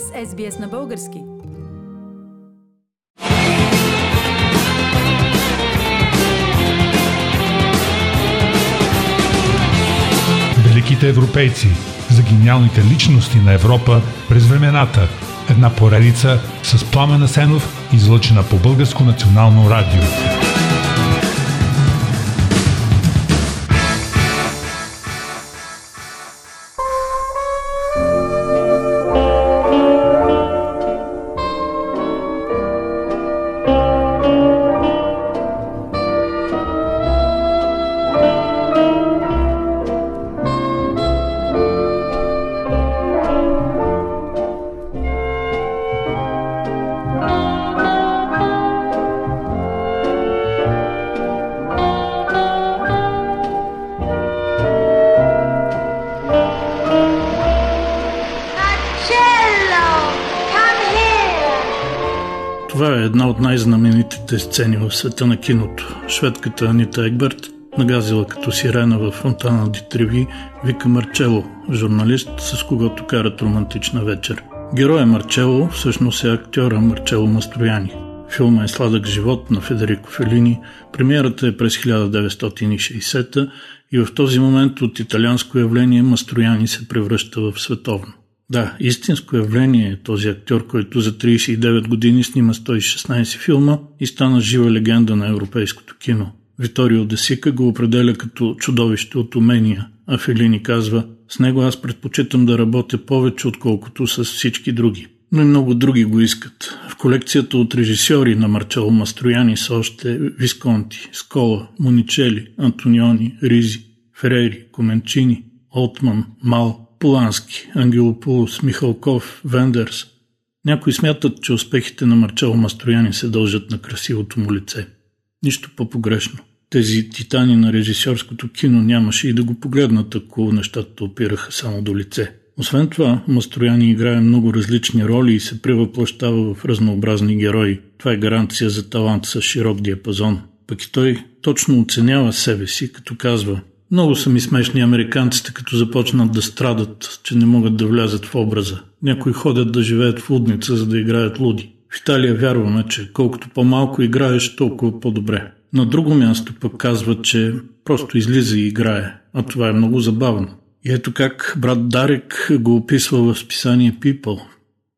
сте с SBS на български. Великите европейци за гениалните личности на Европа през времената. Една поредица с Пламен Сенов, излъчена по Българско национално радио. Е една от най-знаменитите сцени в света на киното. Шведката Анита Егберт, нагазила като сирена в фонтана Дитреви, вика Марчело, журналист, с когото карат романтична вечер. Героя Марчело всъщност е актьора Марчело Мастрояни. Филма е Сладък живот на Федерико Фелини. Премиерата е през 1960 и в този момент от италианско явление Мастрояни се превръща в световно. Да, истинско явление е този актьор, който за 39 години снима 116 филма и стана жива легенда на европейското кино. Виторио Десика го определя като чудовище от умения, а Фелини казва «С него аз предпочитам да работя повече, отколкото с всички други». Но и много други го искат. В колекцията от режисьори на Марчело Мастрояни са още Висконти, Скола, Моничели, Антониони, Ризи, Ферери, Коменчини, Олтман, Мал – Полански, Ангелополос, Михалков, Вендерс. Някои смятат, че успехите на Марчело Мастрояни се дължат на красивото му лице. Нищо по-погрешно. Тези титани на режисьорското кино нямаше и да го погледнат, ако нещата опираха само до лице. Освен това, Мастрояни играе много различни роли и се превъплащава в разнообразни герои. Това е гаранция за талант с широк диапазон. Пък и той точно оценява себе си, като казва – много са ми смешни американците, като започнат да страдат, че не могат да влязат в образа. Някои ходят да живеят в лудница, за да играят луди. В Италия вярваме, че колкото по-малко играеш, толкова по-добре. На друго място пък казват, че просто излиза и играе, а това е много забавно. И ето как брат Дарек го описва в списание People.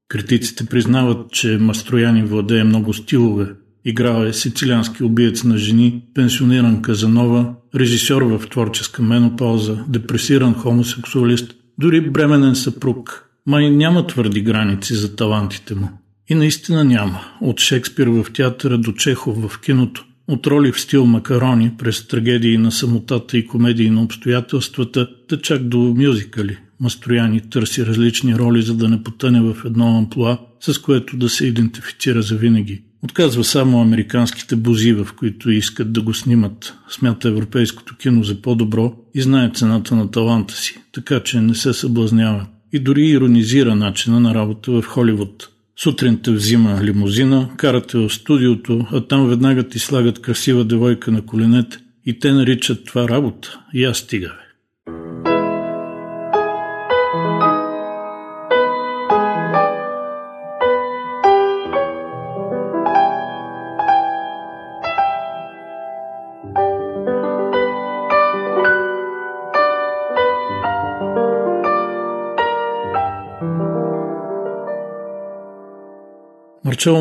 Критиците признават, че Мастрояни владее много стилове, Играл е сицилиански убиец на жени, пенсиониран Казанова, режисьор в творческа менопауза, депресиран хомосексуалист, дори бременен съпруг. Май няма твърди граници за талантите му. И наистина няма. От Шекспир в театъра до Чехов в киното. От роли в стил макарони, през трагедии на самотата и комедии на обстоятелствата, да чак до мюзикали. Мастрояни търси различни роли, за да не потъне в едно амплуа, с което да се идентифицира завинаги. Отказва само американските бузи, в които искат да го снимат. Смята европейското кино за по-добро и знае цената на таланта си, така че не се съблазнява. И дори иронизира начина на работа в Холивуд. Сутринта взима лимузина, карате в студиото, а там веднага ти слагат красива девойка на коленете и те наричат това работа. И аз стига.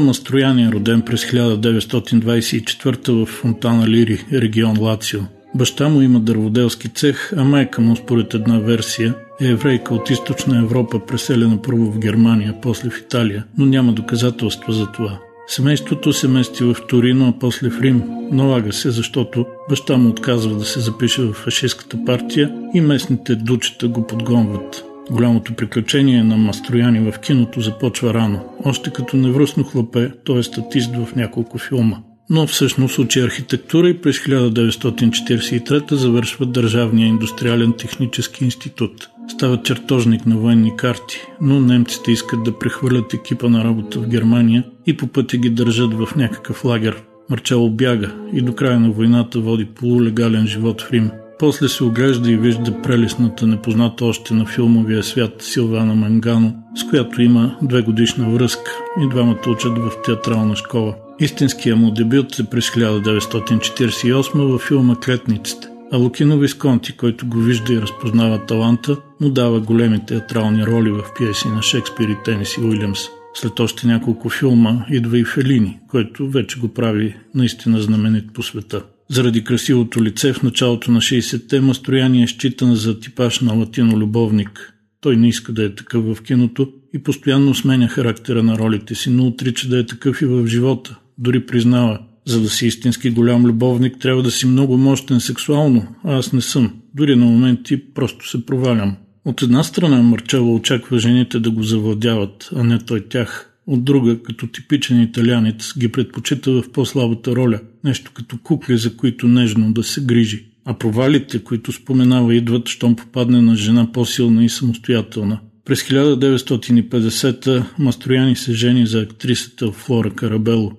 Мастрояни е роден през 1924 в Фонтана Лири, регион Лацио. Баща му има дърводелски цех, а майка му, според една версия, е еврейка от източна Европа, преселена първо в Германия, после в Италия, но няма доказателства за това. Семейството се мести в Торино, а после в Рим. Налага се, защото баща му отказва да се запише в фашистската партия и местните дучета го подгонват. Голямото приключение на Мастрояни в киното започва рано. Още като невръсно хлапе, той е статист в няколко филма. Но всъщност учи архитектура и през 1943 завършва Държавния индустриален технически институт. Става чертожник на военни карти, но немците искат да прехвърлят екипа на работа в Германия и по пътя ги държат в някакъв лагер. Марчело бяга и до края на войната води полулегален живот в Рим. После се оглежда и вижда прелесната, непозната още на филмовия свят Силвана Мангано, с която има две годишна връзка и двамата учат в театрална школа. Истинският му дебют е през 1948 във филма Клетниците. А Лукино Висконти, който го вижда и разпознава таланта, му дава големи театрални роли в пиеси на Шекспир и Тенис и Уилямс. След още няколко филма идва и Фелини, който вече го прави наистина знаменит по света. Заради красивото лице в началото на 60-те Мастрояни е считан за типаж на латино-любовник. Той не иска да е такъв в киното и постоянно сменя характера на ролите си, но отрича да е такъв и в живота. Дори признава, за да си истински голям любовник, трябва да си много мощен сексуално, а аз не съм. Дори на моменти просто се провалям. От една страна Марчело очаква жените да го завладяват, а не той тях. От друга, като типичен италянец, ги предпочита в по-слабата роля, нещо като кукли, за които нежно да се грижи. А провалите, които споменава, идват, щом попадне на жена по-силна и самостоятелна. През 1950-та Мастрояни се жени за актрисата Флора Карабело.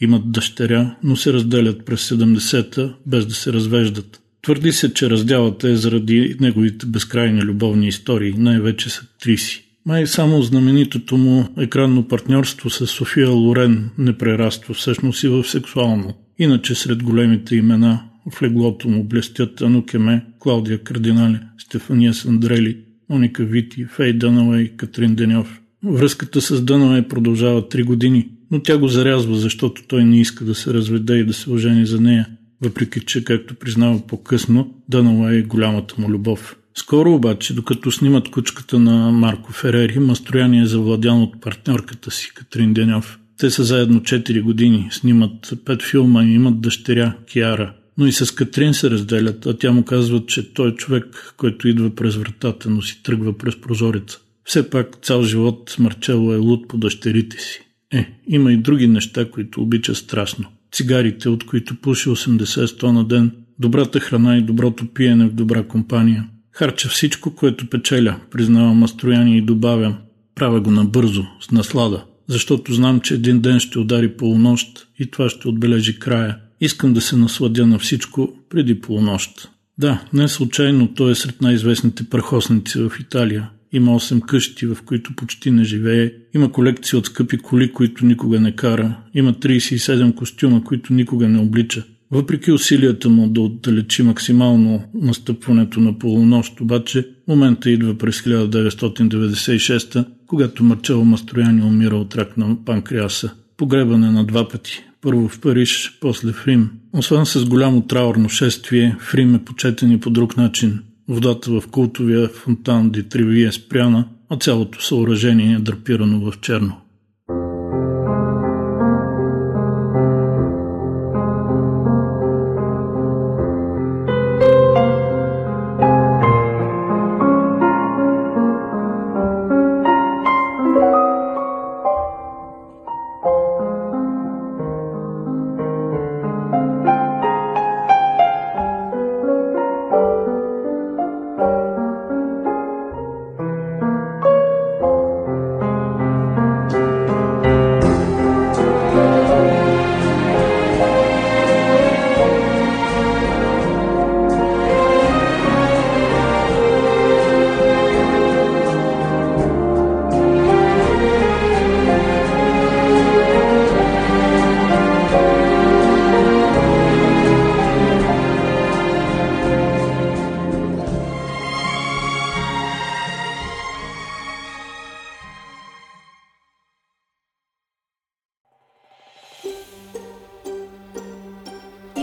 Имат дъщеря, но се разделят през 70-та, без да се развеждат. Твърди се, че раздялата е заради неговите безкрайни любовни истории, най-вече с актриси. Май само знаменитото му екранно партньорство с София Лорен не прераства всъщност и в сексуално. Иначе сред големите имена в леглото му блестят Анукеме, Клаудия Кардинали, Стефания Сандрели, Моника Вити, Фей Дънава и Катрин Деньов. Връзката с Дънава продължава три години, но тя го зарязва, защото той не иска да се разведе и да се ожени за нея, въпреки че, както признава по-късно, Дънава е голямата му любов. Скоро обаче, докато снимат кучката на Марко Ферери, Мастрояни е завладян от партньорката си, Катрин Денев. Те са заедно 4 години, снимат 5 филма и имат дъщеря, Киара. Но и с Катрин се разделят, а тя му казва, че той е човек, който идва през вратата, но си тръгва през прозореца. Все пак цял живот Марчело е луд по дъщерите си. Е, има и други неща, които обича страшно. Цигарите, от които пуши 80-100 на ден, добрата храна и доброто пиене в добра компания. Харча всичко, което печеля, признава Мастрояни и добавя. Правя го набързо, с наслада, защото знам, че един ден ще удари полунощ и това ще отбележи края. Искам да се насладя на всичко преди полунощ. Да, не случайно той е сред най-известните прахосници в Италия. Има 8 къщи, в които почти не живее. Има колекция от скъпи коли, които никога не кара. Има 37 костюма, които никога не облича. Въпреки усилията му да отдалечи максимално настъпването на полунощ, обаче момента идва през 1996 когато Марчело Мастрояни умира от рак на панкреаса. Погребане на два пъти. Първо в Париж, после в Рим. Освен с голямо траурно шествие, в Рим е почетен и по друг начин. Водата в култовия фонтан Ди Триви е спряна, а цялото съоръжение е драпирано в черно.